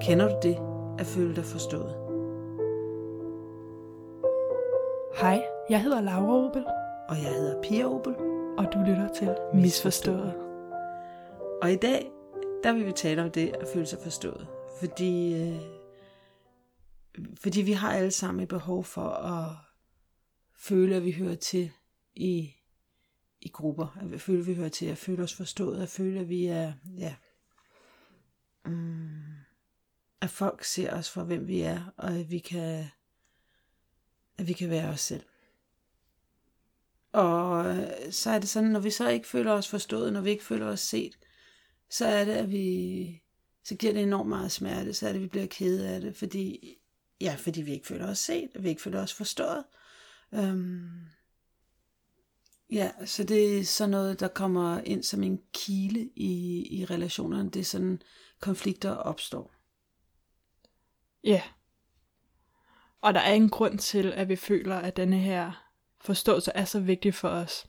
Kender du det at føle dig forstået? Hej, jeg hedder Laura Opel, Og jeg hedder Pia Opel. og du lytter til Misforstået. Og i dag, der vil vi tale om det at føle sig forstået. Fordi, øh, fordi vi har alle sammen et behov for at føle, at vi hører til i, i grupper. At vi føle, at vi hører til. At føle os forstået. At føle, at vi er... Ja, mm, at folk ser os for, hvem vi er. Og at vi kan, at vi kan være os selv. Og øh, så er det sådan, når vi så ikke føler os forstået, når vi ikke føler os set, så er det, at vi, så giver det enormt meget smerte, så er det, at vi bliver kede af det, fordi, ja, fordi vi ikke føler os set, og vi ikke føler os forstået. Øhm, ja, så det er sådan noget, der kommer ind som en kile i, i relationerne. Det er sådan, konflikter opstår. Ja. Og der er en grund til, at vi føler, at denne her forståelse er så vigtig for os.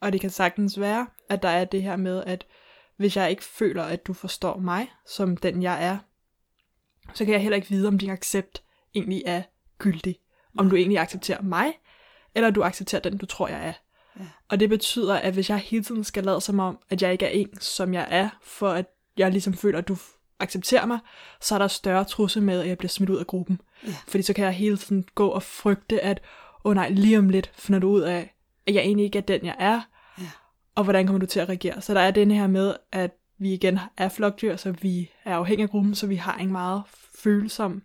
Og det kan sagtens være, at der er det her med, at hvis jeg ikke føler, at du forstår mig, som den jeg er, så kan jeg heller ikke vide, om din accept egentlig er gyldig. Om du egentlig accepterer mig, eller du accepterer den, du tror, jeg er. Ja. Og det betyder, at hvis jeg hele tiden skal lade som om, at jeg ikke er en, som jeg er, for at jeg ligesom føler, at du accepterer mig, så er der større trussel med, at jeg bliver smidt ud af gruppen. Ja. Fordi så kan jeg hele tiden gå og frygte, at åh oh nej, lige om lidt finder du ud af, at jeg egentlig ikke er den, jeg er, Ja. og hvordan kommer du til at reagere. Så der er den her med, at vi igen er flokdyr, så vi er afhængige af gruppen, så vi har en meget følsom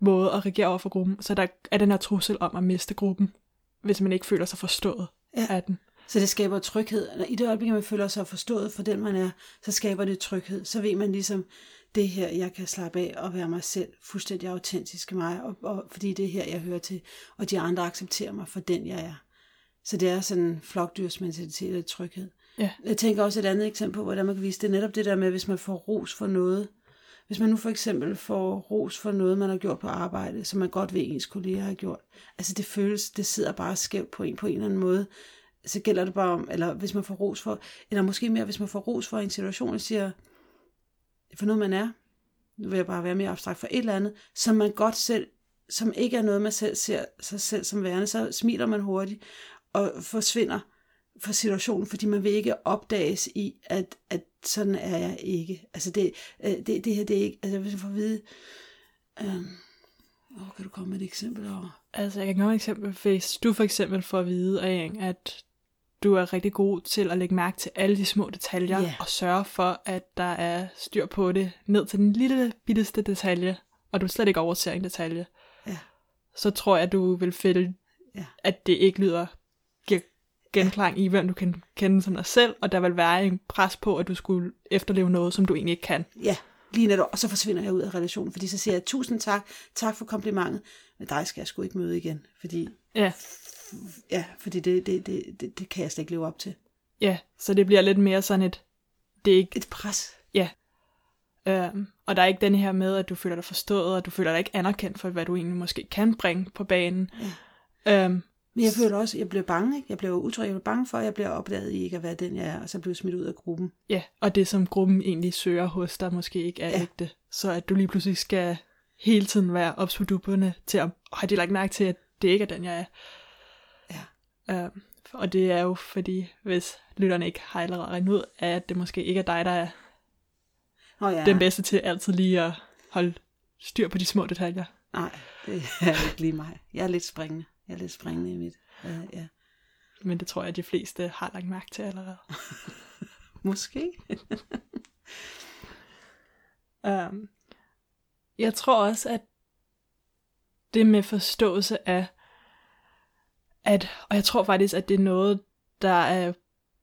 måde at reagere over for gruppen. Så der er den her trussel om at miste gruppen, hvis man ikke føler sig forstået Ja. af den. Så det skaber tryghed. Når I det øjeblik, man føler sig forstået for den, man er, så skaber det tryghed. Så ved man ligesom, det her, jeg kan slappe af og være mig selv, fuldstændig autentisk mig, og, og, fordi det er her, jeg hører til, og de andre accepterer mig for den, jeg er. Så det er sådan en flokdyrsmentalitet og tryghed. Ja. Jeg tænker også et andet eksempel på, hvordan man kan vise det. er Netop det der med, hvis man får ros for noget. Hvis man nu for eksempel får ros for noget, man har gjort på arbejde, som man godt ved, ens kolleger har gjort. Altså det føles, det sidder bare skævt på en på en eller anden måde. Så gælder det bare om, eller hvis man får ros for, eller måske mere, hvis man får ros for en situation, og siger, for noget man er, nu vil jeg bare være mere abstrakt for et eller andet, som man godt selv, som ikke er noget, man selv ser sig selv som værende, så smiler man hurtigt og forsvinder fra situationen, fordi man vil ikke opdages i, at, at sådan er jeg ikke. Altså det, øh, det, det her, det er ikke, altså hvis jeg får at vide, øh, åh, kan du komme med et eksempel over? Altså, jeg kan komme med et eksempel. Hvis du for eksempel får at vide at du er rigtig god til at lægge mærke til alle de små detaljer, Ja. og sørge for, at der er styr på det, ned til den lille bitteste detalje, og du slet ikke overser en detalje, Ja. så tror jeg, at du vil føle, Ja. at det ikke lyder genklang i, hvem du kan kende som dig selv, og der vil være en pres på, at du skulle efterleve noget, som du egentlig ikke kan. Ja, lige netop, og så forsvinder jeg ud af relationen, fordi så siger jeg, tusind tak, tak for komplimentet, men dig skal jeg sgu ikke møde igen, fordi, Ja, ja, fordi det, det, det, det, det kan jeg slet ikke leve op til. ja, så det bliver lidt mere sådan et, det er ikke Et pres. Ja. Øhm, og der er ikke den her med, at du føler dig forstået, og du føler dig ikke anerkendt for, hvad du egentlig måske kan bringe på banen. Ja. Øhm, Men jeg føler også, jeg bliver bange, ikke? Jeg bliver utryg, jeg bliver bange for, at jeg bliver opdaget i ikke at være den, jeg er, og så jeg smidt ud af gruppen. ja, og det som gruppen egentlig søger hos dig måske ikke er Ja. ægte. Så at du lige pludselig skal hele tiden være ops på dupperne til at have de lagt mærke til, at det ikke er den, jeg er. Ja. Øhm, og det er jo fordi, hvis lytterne ikke har allerede regnet ud, at det måske ikke er dig, der er ja, ja. den bedste til altid lige at holde styr på de små detaljer. nej, det er ikke lige mig. Jeg er lidt springende. Jeg er lidt springende i mit. Ja, ja. Men det tror jeg, at de fleste har lagt mærke til allerede. Måske. Um, jeg tror også, at det med forståelse af, at, og jeg tror faktisk, at det er noget, der er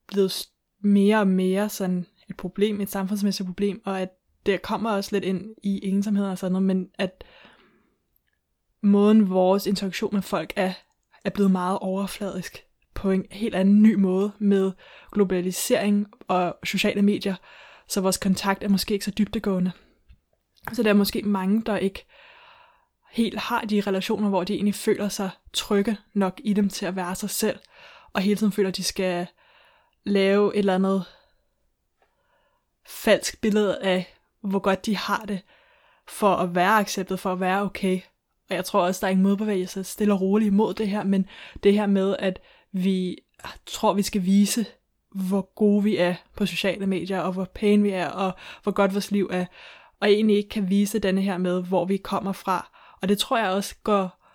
blevet mere og mere sådan et problem, et samfundsmæssigt problem, og at det kommer også lidt ind i ensomhed og sådan noget, men at måden vores interaktion med folk er, er blevet meget overfladisk på en helt anden ny måde med globalisering og sociale medier, så vores kontakt er måske ikke så dybdegående. Så der er måske mange, der ikke helt har de relationer, hvor de egentlig føler sig trygge nok i dem til at være sig selv, og hele tiden føler, at de skal lave et eller andet falsk billede af, hvor godt de har det, for at være accepteret, for at være okay. Og jeg tror også, der er en modbevægelse stille og roligt imod det her, men det her med, at vi ah, tror, vi skal vise, hvor gode vi er på sociale medier, og hvor pæne vi er, og hvor godt vores liv er, og egentlig ikke kan vise denne her med, hvor vi kommer fra. Og det tror jeg også går,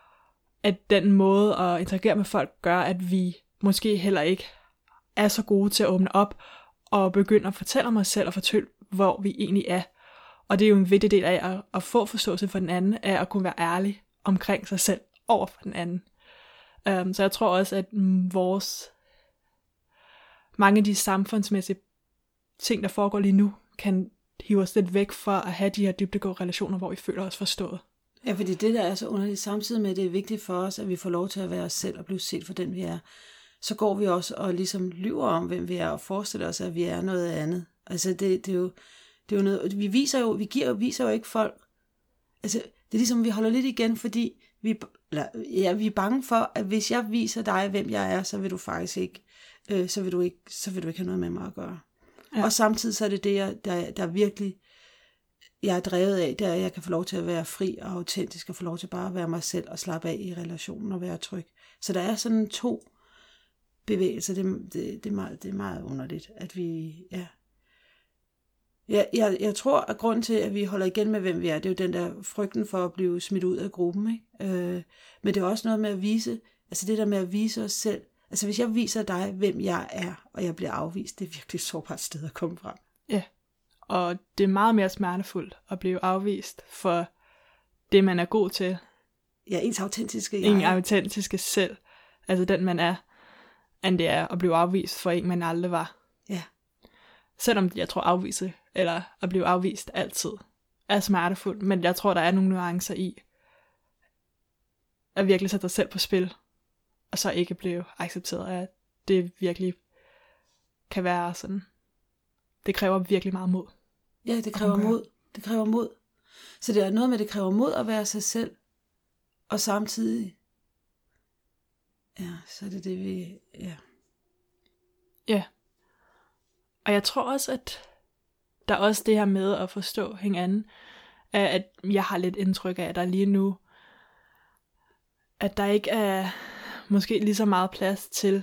at den måde at interagere med folk gør, at vi måske heller ikke er så gode til at åbne op og begynde at fortælle om os selv og fortælle, hvor vi egentlig er. Og det er jo en vigtig del af at, at få forståelse for den anden, af at kunne være ærlig omkring sig selv over for den anden. Um, så jeg tror også, at mm, vores mange af de samfundsmæssige ting, der foregår lige nu, kan hive os lidt væk fra at have de her dybdegående relationer, hvor vi føler os forstået. Ja, fordi det der er så underligt, samtidig med, at det er vigtigt for os, at vi får lov til at være os selv og blive set for den, vi er, så går vi også og ligesom lyver om, hvem vi er, og forestiller os, at vi er noget andet. Altså, det, det er jo, det er jo noget, vi viser jo, vi giver, viser jo ikke folk, altså, det er ligesom, vi holder lidt igen, fordi vi, eller, ja, vi er bange for, at hvis jeg viser dig, hvem jeg er, så vil du faktisk ikke, øh, så, vil du ikke så vil du ikke have noget med mig at gøre. Ja. Og samtidig så er det det, jeg, der, der virkelig, jeg er drevet af, det er, at jeg kan få lov til at være fri og autentisk, og få lov til bare at være mig selv, og slappe af i relationen og være tryg. Så der er sådan to bevægelser, det, det, det, er, meget, det er meget underligt, at vi, ja, jeg, jeg, jeg tror, at grund til, at vi holder igen med, hvem vi er, det er jo den der frygten for at blive smidt ud af gruppen. Ikke? Øh, men det er også noget med at vise, altså det der med at vise os selv. Altså hvis jeg viser dig, hvem jeg er, og jeg bliver afvist, det er virkelig et sårbart sted at komme frem. Ja, og det er meget mere smertefuldt at blive afvist for det, man er god til. Ja, ens autentiske jeg. En autentiske selv. Altså den, man er, end det er at blive afvist for en, man aldrig var. Ja. Selvom jeg tror afvise eller at blive afvist altid, er smertefuldt, men jeg tror, der er nogle nuancer i, at virkelig sætte dig selv på spil, og så ikke blive accepteret af, at det virkelig kan være sådan, det kræver virkelig meget mod. Ja, det kræver mod. Det kræver mod. Så det er noget med, det kræver mod at være sig selv, og samtidig, ja, så er det det, vi, ja. Ja. Og jeg tror også, at der er også det her med at forstå hinanden, at jeg har lidt indtryk af, at der lige nu, at der ikke er måske lige så meget plads til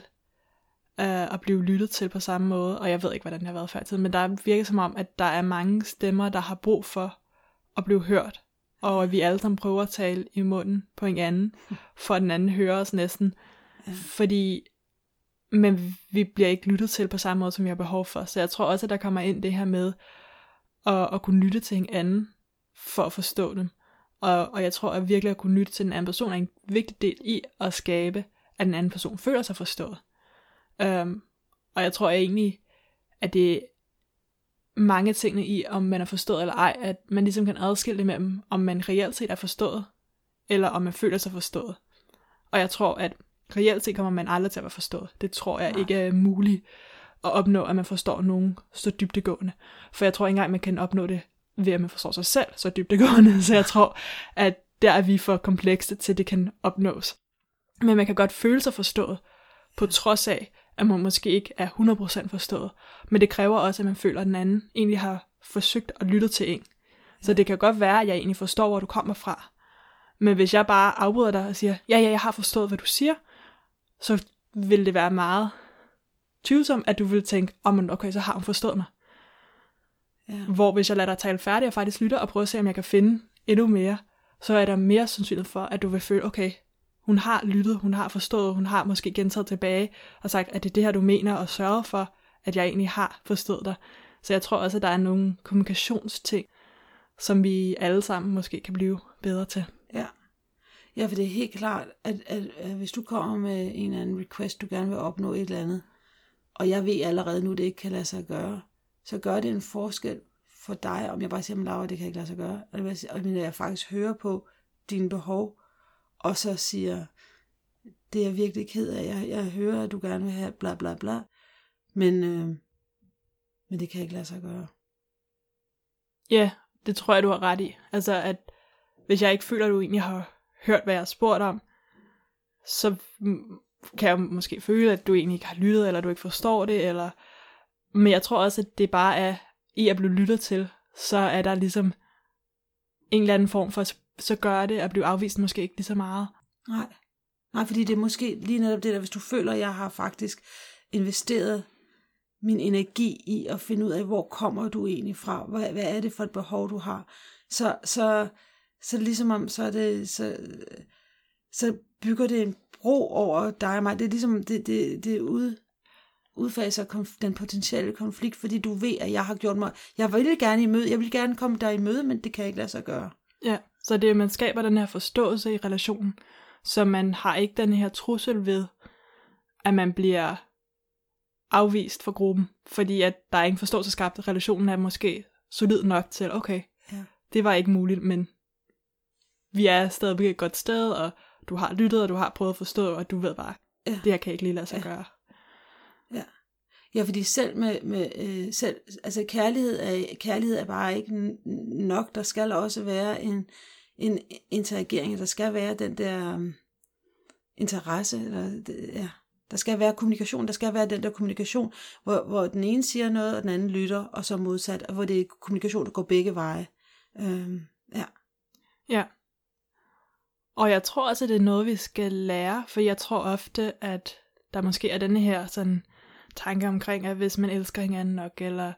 uh, at blive lyttet til på samme måde, og jeg ved ikke, hvordan det har været før tiden, men der virker som om, at der er mange stemmer, der har brug for at blive hørt, og at vi alle sammen prøver at tale i munden på hinanden, for at den anden hører os næsten, ja. fordi men vi bliver ikke lyttet til på samme måde, som vi har behov for. Så jeg tror også, at der kommer ind det her med at, at kunne lytte til hinanden for at forstå dem. Og, og jeg tror, at virkelig at kunne lytte til den anden person er en vigtig del i at skabe, at den anden person føler sig forstået. Um, og jeg tror egentlig, at det er mange tingene i, om man er forstået eller ej, at man ligesom kan adskille det mellem, om man reelt set er forstået, eller om man føler sig forstået. Og jeg tror, at reelt set kommer man aldrig til at være forstået. Det tror jeg Nej. ikke er muligt at opnå, at man forstår nogen så dybdegående. For jeg tror ikke engang, man kan opnå det ved, at man forstår sig selv så dybdegående. Så jeg tror, at der er vi for komplekse til, at det kan opnås. Men man kan godt føle sig forstået, på trods af, at man måske ikke er 100% forstået. Men det kræver også, at man føler, at den anden egentlig har forsøgt at lytte til en. Så det kan godt være, at jeg egentlig forstår, hvor du kommer fra. Men hvis jeg bare afbryder dig og siger, ja, ja, jeg har forstået, hvad du siger, så vil det være meget tvivlsomt, at du vil tænke, oh, men okay, så har hun forstået mig. Ja. Hvor hvis jeg lader dig tale færdig og faktisk lytter og prøver at se, om jeg kan finde endnu mere, så er der mere sandsynlighed for, at du vil føle, okay, hun har lyttet, hun har forstået, hun har måske gentaget tilbage og sagt, at det er det her, du mener, og sørge for, at jeg egentlig har forstået dig. Så jeg tror også, at der er nogle kommunikationsting, som vi alle sammen måske kan blive bedre til. Ja. For det er helt klart, at, at, at hvis du kommer med en eller anden request, du gerne vil opnå et eller andet, og jeg ved allerede nu, det ikke kan lade sig gøre, så gør det en forskel for dig, om jeg bare siger, Laura, det kan ikke lade sig gøre. Og når jeg faktisk hører på dine behov, og så siger, det er jeg virkelig ked af, jeg, jeg hører, at du gerne vil have bla bla bla, men, øh, men det kan ikke lade sig gøre. Ja, det tror jeg, du har ret i. Altså, at hvis jeg ikke føler, at du egentlig har hørt, hvad jeg har spurgt om, så kan jeg måske føle, at du egentlig ikke har lyttet, eller du ikke forstår det, eller... Men jeg tror også, at det bare er i at blive lyttet til, så er der ligesom en eller anden form for, så gør det at blive afvist måske ikke lige så meget. Nej. Nej, fordi det er måske lige netop det der, hvis du føler, at jeg har faktisk investeret min energi i at finde ud af, hvor kommer du egentlig fra? Hvad, hvad er det for et behov, du har? Så, så, så ligesom om, så, er det, så, så bygger det en bro over dig og mig. Det er ligesom, det, det, det ud, udfaser konf- den potentielle konflikt, fordi du ved, at jeg har gjort mig, jeg vil gerne i møde, jeg vil gerne komme dig i møde, men det kan ikke lade sig gøre. Ja, så det er, man skaber den her forståelse i relationen, så man har ikke den her trussel ved, at man bliver afvist fra gruppen, fordi at der er ingen forståelse skabt. Relationen er måske solid nok til, okay, Ja. det var ikke muligt, men vi er stadig et godt sted, og du har lyttet, og du har prøvet at forstå, og du ved bare, Ja. det her kan ikke lige lade sig Ja. gøre. Ja, fordi selv med, med øh, selv, altså kærlighed er, kærlighed er bare ikke nok. Der skal også være en, en interagering. Der skal være den der um, interesse. Eller, det, ja. Der skal være kommunikation. Der skal være den der kommunikation, hvor, hvor den ene siger noget, og den anden lytter, og så modsat. Og hvor det er kommunikation, der går begge veje. Øhm, ja. Ja. Og jeg tror også, at det er noget, vi skal lære, for jeg tror ofte, at der måske er denne her sådan tanke omkring, at hvis man elsker hinanden nok, eller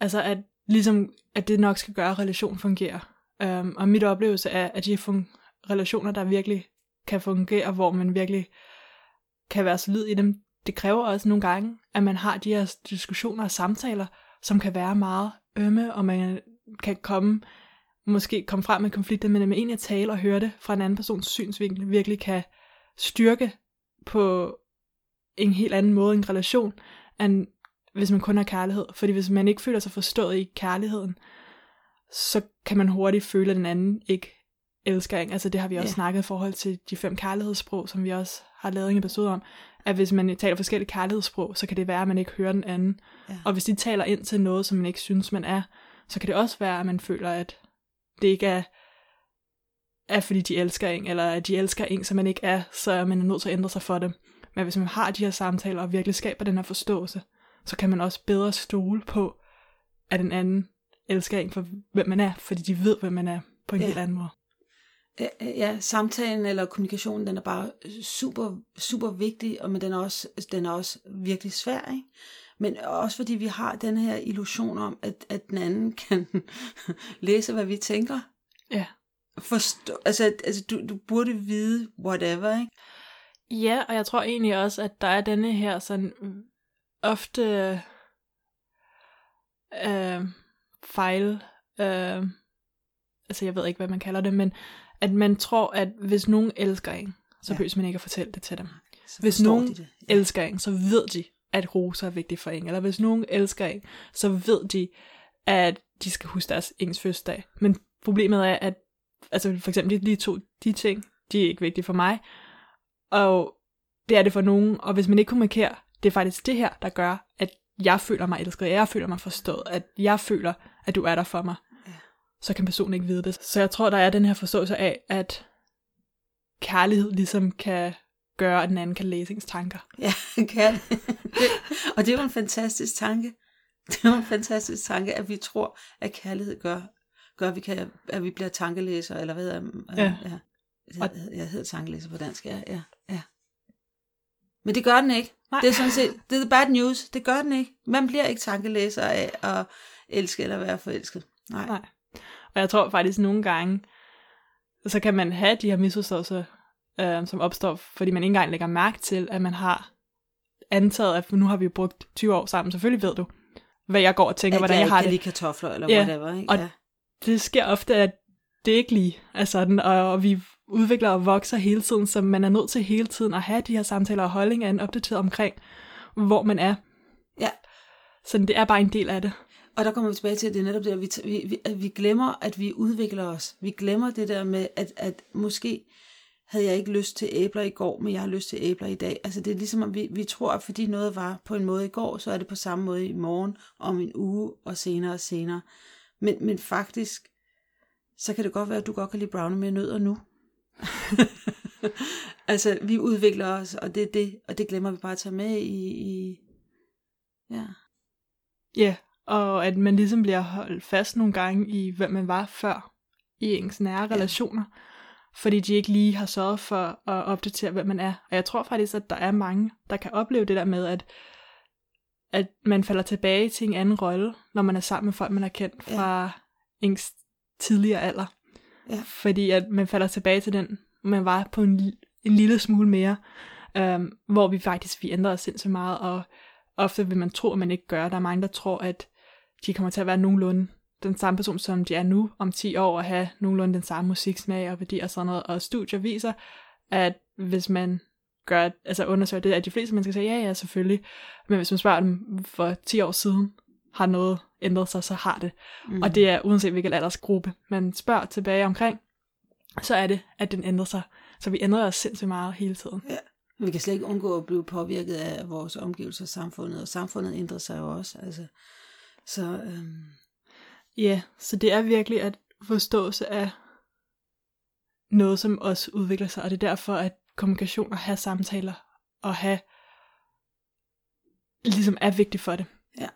altså at ligesom, at det nok skal gøre, at relationen fungerer. Um, og mit oplevelse er, at de fun- relationer, der virkelig kan fungere, hvor man virkelig kan være solid i dem, det kræver også nogle gange, at man har de her diskussioner og samtaler, som kan være meget ømme, og man kan komme måske komme frem med konflikter, men med en at tale og høre det fra en anden persons synsvinkel, virkelig kan styrke på en helt anden måde en relation, end hvis man kun har kærlighed. Fordi hvis man ikke føler sig forstået i kærligheden, så kan man hurtigt føle, at den anden ikke elsker en. Altså det har vi også Ja. snakket i forhold til de fem kærlighedssprog, som vi også har lavet en episode om, at hvis man taler forskellige kærlighedssprog, så kan det være, at man ikke hører den anden. Ja. Og hvis de taler ind til noget, som man ikke synes, man er, så kan det også være, at man føler, at det ikke er, er fordi de elsker en, eller at de elsker en, som man ikke er, så er man nødt til at ændre sig for dem. Men hvis man har de her samtaler og virkelig skaber den her forståelse, så kan man også bedre stole på, at den anden elsker en for, hvem man er, fordi de ved, hvem man er på en Ja. helt anden måde. Ja, Ja, samtalen eller kommunikationen, den er bare super, super vigtig, og men den er også, den er også virkelig svær, ikke? Men også fordi vi har den her illusion om, at, at den anden kan læse, hvad vi tænker. Ja. Forstå, altså, altså du, du burde vide whatever, ikke? Ja, og jeg tror egentlig også, at der er denne her sådan ofte øh, fejl, øh, altså jeg ved ikke, hvad man kalder det, men at man tror, at hvis nogen elsker en, så Ja. behøver man ikke at fortælle det til dem. Så Hvis nogen de det. Ja. elsker en, så ved de, at roser er vigtigt for en. Eller hvis nogen elsker en, så ved de, at de skal huske deres ens fødselsdag. Men problemet er, at altså for eksempel de, to de ting, de er ikke vigtige for mig. Og det er det for nogen. Og hvis man ikke kommunikerer, det er faktisk det her, der gør, at jeg føler mig elsket, jeg føler mig forstået, at jeg føler, at du er der for mig. Ja. Så kan personen ikke vide det. Så jeg tror, der er den her forståelse af, at kærlighed ligesom kan gøre, at den anden kan læse ens tanker. Ja, kan det. Og det er jo en fantastisk tanke. Det er jo en fantastisk tanke, at vi tror, at kærlighed gør, gør at, vi kan, at vi bliver tankelæsere, eller hvad hedder Ja. ja. Jeg, jeg hedder tankelæser på dansk, ja, ja, ja. Men det gør den ikke. Nej. Det er sådan set, det er bad news. Det gør den ikke. Man bliver ikke tankelæser af at elske eller være forelsket. Nej. Nej. Og jeg tror faktisk nogle gange, så kan man have de her misforståelser, øh, som opstår, fordi man ikke engang lægger mærke til, at man har antaget, at nu har vi jo brugt 20 år sammen. Selvfølgelig ved du, hvad jeg går og tænker, At hvordan jeg, jeg, har det. lide kartofler, eller Ja, whatever. Ikke? og- ja. Det sker ofte, at det ikke lige er sådan, og, og vi udvikler og vokser hele tiden, så man er nødt til hele tiden at have de her samtaler og holdninger en opdateret omkring, hvor man er. Ja. Så det er bare en del af det. Og der kommer vi tilbage til, at det er netop det, at vi, vi, vi, at vi glemmer, at vi udvikler os. Vi glemmer det der med, at, at måske havde jeg ikke lyst til æbler i går, men jeg har lyst til æbler i dag. Altså det er ligesom, at vi, vi tror, at fordi noget var på en måde i går, så er det på samme måde i morgen, om en uge og senere og senere. Men, men faktisk, så kan det godt være, at du godt kan lide brownie med nødder nu. altså, vi udvikler os, og det er det, og det glemmer vi bare at tage med i, i ja. Ja, Og at man ligesom bliver holdt fast nogle gange i, hvem man var før i ens nære Ja. Fordi de ikke lige har sørget for at opdatere, hvem man er. Og jeg tror faktisk, at der er mange, der kan opleve det der med, at, at man falder tilbage til en anden rolle, når man er sammen med folk, man har kendt Ja. fra ens tidligere alder. Ja. Fordi at man falder tilbage til den, man var på en, en lille smule mere, øhm, hvor vi faktisk vi ændrer os sindssygt meget, og ofte vil man tro, at man ikke gør. Der er mange, der tror, at de kommer til at være nogenlunde den samme person, som de er nu om 10 år, og have nogenlunde den samme musiksmag og værdi og sådan noget. Og studier viser, at hvis man gør, altså undersøger det, at de fleste mennesker siger, ja, ja, selvfølgelig. Men hvis man spørger dem for 10 år siden, har noget ændret sig, så har det. Mm. Og det er uanset hvilken aldersgruppe man spørger tilbage omkring, så er det, at den ændrer sig. Så vi ændrer os sindssygt meget hele tiden. Vi kan slet ikke undgå at blive påvirket af vores omgivelser og samfundet, og samfundet ændrer sig jo også. Altså. Så øhm, Ja, så det er virkelig at forståelse af noget, som også udvikler sig, og det er derfor, at kommunikation og have samtaler og have ligesom er vigtigt for det. Ja.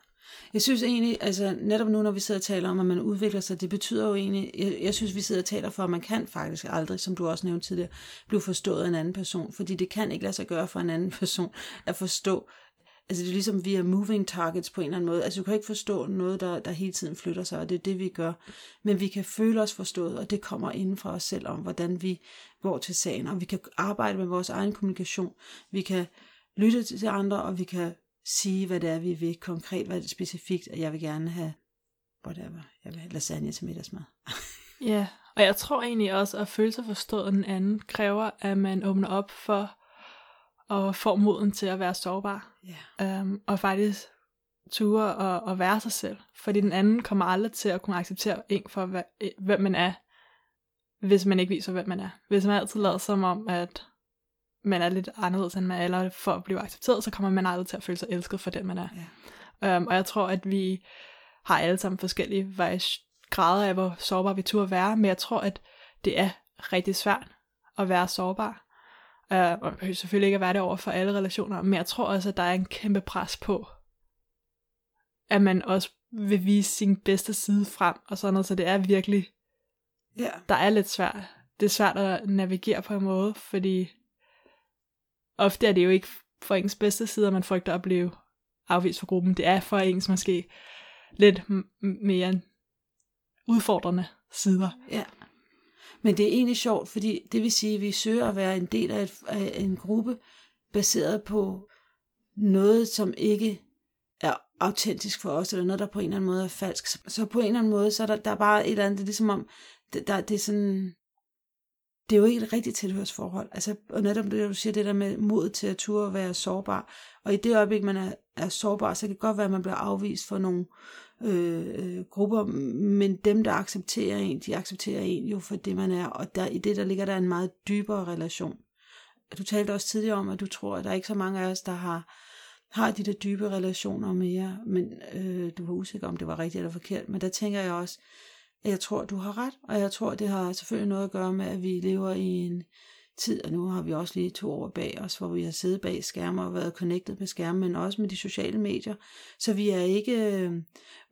jeg synes egentlig, altså netop nu, når vi sidder og taler om, at man udvikler sig, det betyder jo egentlig, jeg, jeg synes, vi sidder og taler for, at man kan faktisk aldrig, som du også nævnte tidligere, blive forstået af en anden person, fordi det kan ikke lade sig gøre for en anden person at forstå, altså det er ligesom, vi er moving targets på en eller anden måde, altså du kan ikke forstå noget, der, der hele tiden flytter sig, og det er det, vi gør, men vi kan føle os forstået, og det kommer inden fra os selv om, hvordan vi går til sagen, og vi kan arbejde med vores egen kommunikation, vi kan lytte til andre, og vi kan sige, hvad det er, vi vil. Konkret, hvad det er specifikt, at jeg vil gerne have, whatever, jeg vil have lasagne til middagsmad. Ja, og jeg tror egentlig også, at føle sig forstået den anden kræver, at man åbner op for og får moden til at være sårbar. Ja. øhm, og faktisk ture og, og være sig selv. Fordi den anden kommer aldrig til at kunne acceptere en for, hvad, øh, hvem man er, hvis man ikke viser, hvem man er. Hvis man altid lader som om, at man er lidt anderledes end man er, eller for at blive accepteret, så kommer man aldrig til at føle sig elsket for den, man er. Ja. Um, og jeg tror, at vi har alle sammen forskellige grader af, hvor sårbare vi turde være, men jeg tror, at det er rigtig svært at være sårbar. Uh, og man behøver selvfølgelig ikke at være det over for alle relationer, men jeg tror også, at der er en kæmpe pres på, at man også vil vise sin bedste side frem, og sådan noget, så det er virkelig, Ja. der er lidt svært. Det er svært at navigere på en måde, fordi ofte er det jo ikke for ens bedste side, at man frygter at blive afvist fra gruppen. Det er for ens måske lidt mere udfordrende sider. Ja. Men det er egentlig sjovt, fordi det vil sige, at vi søger at være en del af, et, af en gruppe, baseret på noget, som ikke er autentisk for os, eller noget, der på en eller anden måde er falsk. Så, så på en eller anden måde, så er der, der er bare et eller andet, det er ligesom om, det, der, det er sådan, det er jo ikke et rigtigt tilhørsforhold. Altså, og netop det, du siger, det der med mod til at turde være sårbar. Og i det øjeblik, man er, er sårbar, så kan det godt være, at man bliver afvist for nogle øh, Øh, øh, grupper, men dem, der accepterer en, de accepterer en jo for det, man er. Og der, i det, der ligger der en meget dybere relation. Du talte også tidligere om, at du tror, at der er ikke så mange af os, der har, har de der dybe relationer mere, men øh, du var usikker om, det var rigtigt eller forkert. Men der tænker jeg også, at jeg tror, du har ret, og jeg tror, det har selvfølgelig noget at gøre med, at vi lever i en tid, og nu har vi også lige to år bag os, hvor vi har siddet bag skærme og været connected med skærme, men også med de sociale medier. Så vi er ikke øh,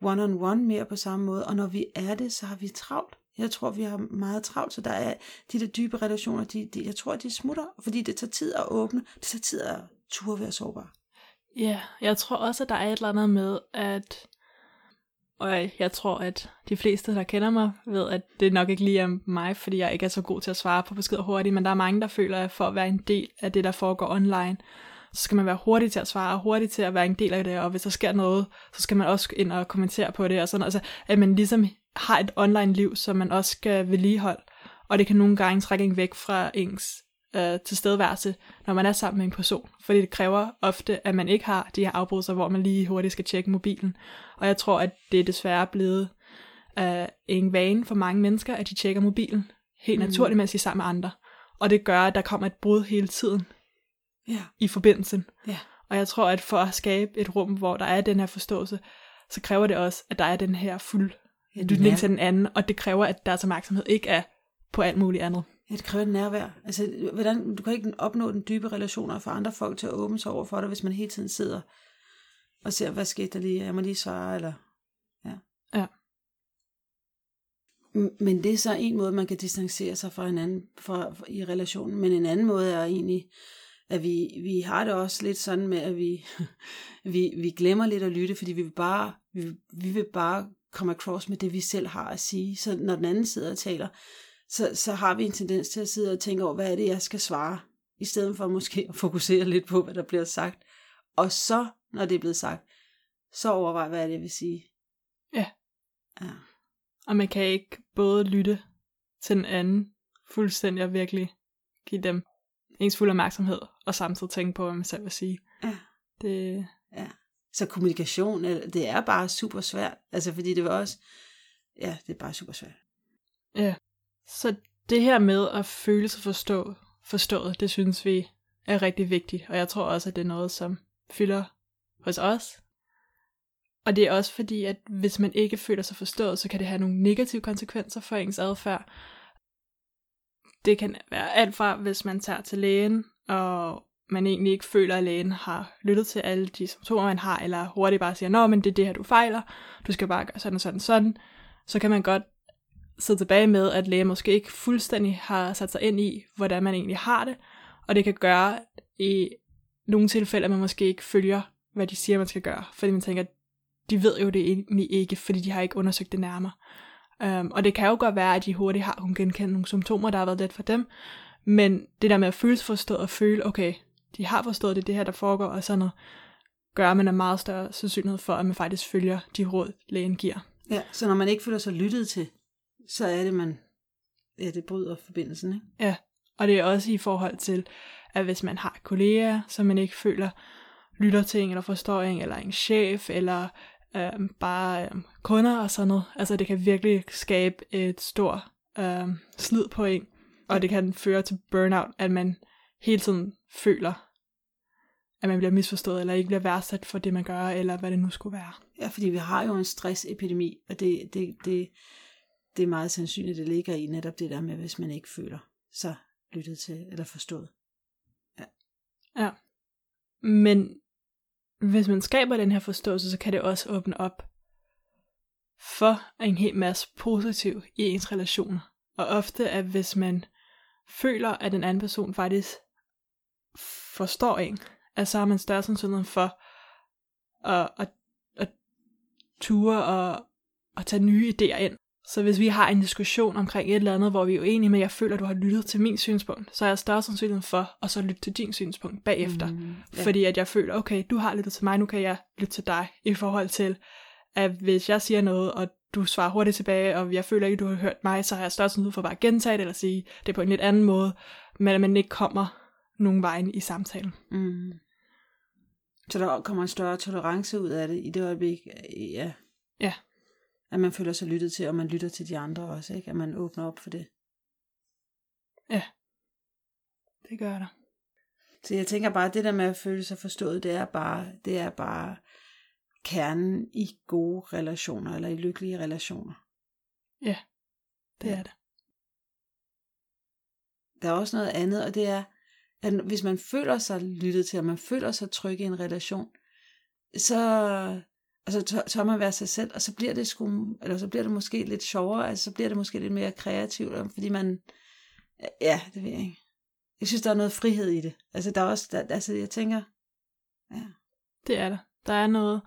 one-on-one mere på samme måde, og når vi er det, så har vi travlt. Jeg tror, vi har meget travlt, så der er de der dybe relationer, de, de, jeg tror, de smutter, fordi det tager tid at åbne, det tager tid at turde være sårbar. Ja, jeg tror også, at der er et eller andet med, at og jeg tror, at de fleste, der kender mig, ved, at det nok ikke lige er mig, fordi jeg ikke er så god til at svare på beskeder hurtigt, men der er mange, der føler, at for at være en del af det, der foregår online, så skal man være hurtig til at svare, og hurtig til at være en del af det, og hvis der sker noget, så skal man også ind og kommentere på det, og sådan Altså, at man ligesom har et online-liv, som man også skal vedligeholde, og det kan nogle gange trække en væk fra ens øh, tilstedeværelse, når man er sammen med en person. Fordi det kræver ofte, at man ikke har de her afbrydelser, hvor man lige hurtigt skal tjekke mobilen. Og jeg tror, at det er desværre blevet øh, en vane for mange mennesker, at de tjekker mobilen helt Mhm. naturligt, mens de er sammen med andre. Og det gør, at der kommer et brud hele tiden Ja, i forbindelsen. ja, Og jeg tror, at for at skabe et rum, hvor der er den her forståelse, så kræver det også, at der er den her fuld ja, lytning til den anden, og det kræver, at deres opmærksomhed ikke er på alt muligt andet. Ja, det kræver et nærvær. Altså, hvordan, du kan ikke opnå den dybe relation og få andre folk til at åbne sig over for dig, hvis man hele tiden sidder og ser, hvad skete der lige, jeg må lige svare, eller... Ja. ja. Men det er så en måde, man kan distancere sig fra hinanden fra, fra, i relationen. Men en anden måde er egentlig, at vi, vi har det også lidt sådan med, at vi, vi, vi glemmer lidt at lytte, fordi vi vil bare, vi, vi vil bare komme across med det, vi selv har at sige. Så når den anden sidder og taler, så, så har vi en tendens til at sidde og tænke over, hvad er det, jeg skal svare, i stedet for måske at fokusere lidt på, hvad der bliver sagt. Og så, når det er blevet sagt, så overvej, hvad det, jeg vil sige. Ja. Ja. Og man kan ikke både lytte til den anden fuldstændig og virkelig give dem ens fuld opmærksomhed, og samtidig tænke på, hvad man selv vil sige. Ja. Det, Så kommunikation, øh, det er bare super svært. Altså, fordi det var også, ja, det er bare super svært. ja. Så det her med at føle sig forstå, forstået, det synes vi er rigtig vigtigt. Og jeg tror også, at det er noget, som fylder hos os. Og det er også fordi, at hvis man ikke føler sig forstået, så kan det have nogle negative konsekvenser for ens adfærd. Det kan være alt fra, hvis man tager til lægen, og man egentlig ikke føler, at lægen har lyttet til alle de symptomer, man har, eller hurtigt bare siger, nå, men det er det her, du fejler, du skal bare gøre sådan og sådan og sådan, så kan man godt sidde tilbage med, at læger måske ikke fuldstændig har sat sig ind i, hvordan man egentlig har det, og det kan gøre i nogle tilfælde, at man måske ikke følger, hvad de siger, man skal gøre, fordi man tænker, de ved jo det egentlig ikke, fordi de har ikke undersøgt det nærmere. Um, og det kan jo godt være, at de hurtigt har kunnet genkende nogle symptomer, der har været let for dem, men det der med at føle sig forstået og føle, okay, de har forstået det, det her, der foregår, og sådan noget, gør, at man er meget større sandsynlighed for, at man faktisk følger de råd, lægen giver. Ja, så når man ikke føler sig lyttet til, så er det, man, ja, det bryder forbindelsen, ikke? Ja, og det er også i forhold til, at hvis man har kolleger, som man ikke føler lytter til en, eller forstår en, eller en chef, eller øhm, bare øhm, kunder og sådan noget. Altså det kan virkelig skabe et stort øhm, slid på en, og det kan føre til burnout, at man hele tiden føler, at man bliver misforstået, eller ikke bliver værdsat for det, man gør, eller hvad det nu skulle være. Ja, fordi vi har jo en stressepidemi, og det, det, det, det er meget sandsynligt, det ligger i netop det der med, hvis man ikke føler sig lyttet til eller forstået. Ja. Men hvis man skaber den her forståelse, så kan det også åbne op for en hel masse positiv i ens relationer. Og ofte, at hvis man føler, at den anden person faktisk forstår en, at så har man større sandsynlighed for at, at, at ture og at tage nye idéer ind. Så hvis vi har en diskussion omkring et eller andet, hvor vi er uenige med, at jeg føler, at du har lyttet til min synspunkt, så er jeg større sandsynlighed for at så lytte til din synspunkt bagefter. Mm, Ja. Fordi at jeg føler, okay, du har lyttet til mig, nu kan jeg lytte til dig. I forhold til, at hvis jeg siger noget, og du svarer hurtigt tilbage, og jeg føler ikke, du har hørt mig, så har jeg større sandsynlighed for bare at gentage det, eller sige det på en lidt anden måde, men at man ikke kommer nogen vejen i samtalen. Mm. Så der kommer en større tolerance ud af det i det øjeblik, ja. Ja. At man føler sig lyttet til, og man lytter til de andre også, ikke? At man åbner op for det. Det gør der. Så jeg tænker bare, at det der med at føle sig forstået, det er bare, det er bare kernen i gode relationer, eller i lykkelige relationer. Ja, det Ja. er det. Der er også noget andet, og det er, at hvis man føler sig lyttet til, og man føler sig tryg i en relation, så altså, tør, tør man være sig selv, og så bliver det sgu, eller så bliver det måske lidt sjovere, altså så bliver det måske lidt mere kreativt, fordi man, ja, det ved jeg ikke. Jeg synes, der er noget frihed i det. Altså, der er også, der, altså, jeg tænker, ja, Det er der. Der er noget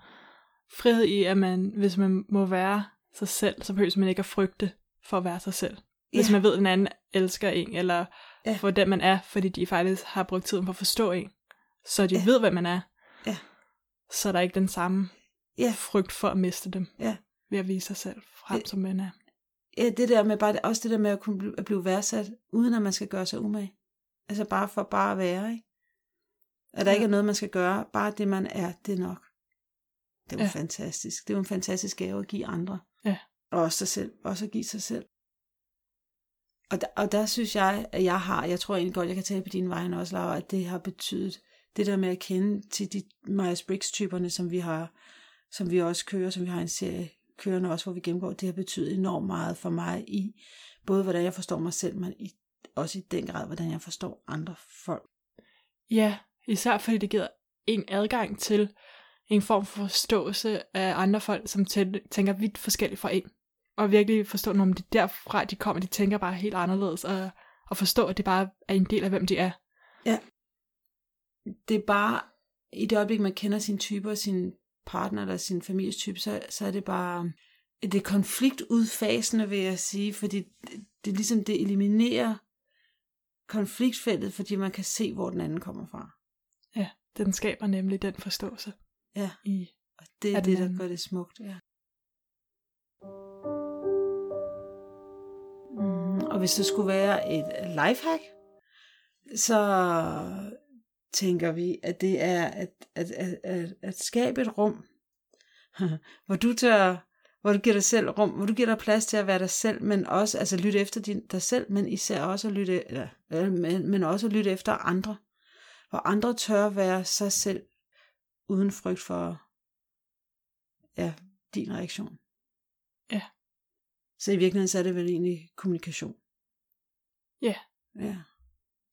frihed i, at man, hvis man må være sig selv, så behøver man ikke at frygte for at være sig selv. Hvis Ja. man ved, at den anden elsker en, eller Ja. for den man er, fordi de faktisk har brugt tiden på at forstå en, så de Ja. ved, hvem man er, Ja. så er der ikke den samme ja, frygt for at miste dem, ja. ved at vise sig selv frem, Det- som man er. Ja, det der med bare, også det der med at kunne blive, at blive værdsat, uden at man skal gøre sig umage. Altså bare for bare at være, ikke? At der Ja. ikke er noget, man skal gøre. Bare det, man er, det er nok. Det er jo Ja. fantastisk. Det er jo en fantastisk gave at give andre. Ja. Og også sig selv. Også at give sig selv. Og der, og der synes jeg, at jeg har, jeg tror egentlig godt, jeg kan tale på din vegne også, Laura, at det har betydet, det der med at kende til de Myers-Briggs-typerne, som vi har, som vi også kører, som vi har en serie kørende også, hvor vi gennemgår, det har betydet enormt meget for mig i, både hvordan jeg forstår mig selv, men i, også i den grad, hvordan jeg forstår andre folk. Ja, især fordi det giver en adgang til en form for forståelse af andre folk, som tæ- tænker vidt forskelligt fra en. og virkelig forstå, når det er derfra, de kommer, de tænker bare helt anderledes, og, og forstå, at det bare er en del af, hvem de er. Ja. Det er bare, i det øjeblik, man kender sin type og sin partner eller sin families type, så, så er det bare, det er konfliktudfasende, vil jeg sige, fordi det, det ligesom, det eliminerer konfliktfeltet, fordi man kan se, hvor den anden kommer fra. Ja, den skaber nemlig den forståelse. Ja, I, og det er det, der gør det smukt, ja. Mm, og hvis det skulle være et lifehack, så tænker vi, at det er at, at, at, at, at skabe et rum, hvor du tør, hvor du giver dig selv rum, hvor du giver dig plads til at være dig selv, men også altså lytte efter din, dig selv, men især også at lytte, eller, øh, men, men også at lytte efter andre, hvor andre tør være sig selv, uden frygt for ja, din reaktion. Ja. Så i virkeligheden så er det vel egentlig kommunikation. Ja. Ja.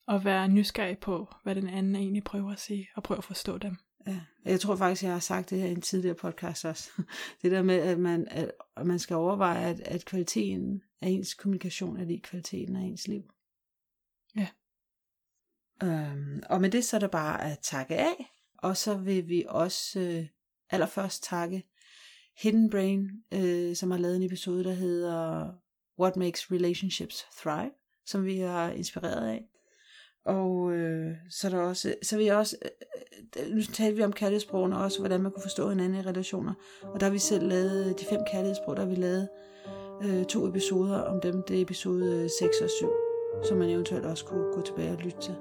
Og være nysgerrig på, hvad den anden egentlig prøver at sige, og prøve at forstå dem. Ja, jeg tror faktisk, jeg har sagt det her i en tidligere podcast også. Det der med, at man, at, at man skal overveje, at, at kvaliteten af ens kommunikation er lige kvaliteten af ens liv. Ja. Øhm, og med det så er der bare at takke af, og så vil vi også øh, allerførst takke Hidden Brain, øh, som har lavet en episode, der hedder What Makes Relationships Thrive, som vi har inspireret af. Og øh, så er der også, så vil jeg også, øh, øh, nu talte vi om kærlighedssprogene også, hvordan man kunne forstå hinanden i relationer. Og der har vi selv lavet de fem kærlighedssprog, der har vi lavet øh, to episoder om dem. Det er episode øh, 6 og 7, som man eventuelt også kunne gå tilbage og lytte til.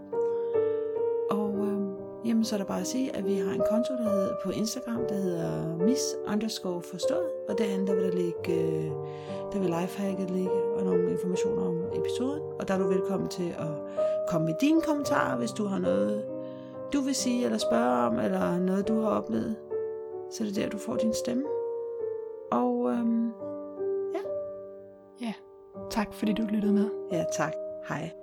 Jamen, så er der bare at sige, at vi har en konto, der hedder på Instagram, der hedder miss underscore forstået. Og derinde, der vil der ligge, øh, der vil lifehacket ligge, og nogle informationer om episoden. Og der er du velkommen til at komme med dine kommentarer, hvis du har noget, du vil sige eller spørge om, eller noget, du har oplevet. Så er det der, du får din stemme. Og øhm, Tak fordi du lyttede med. ja, tak. Hej.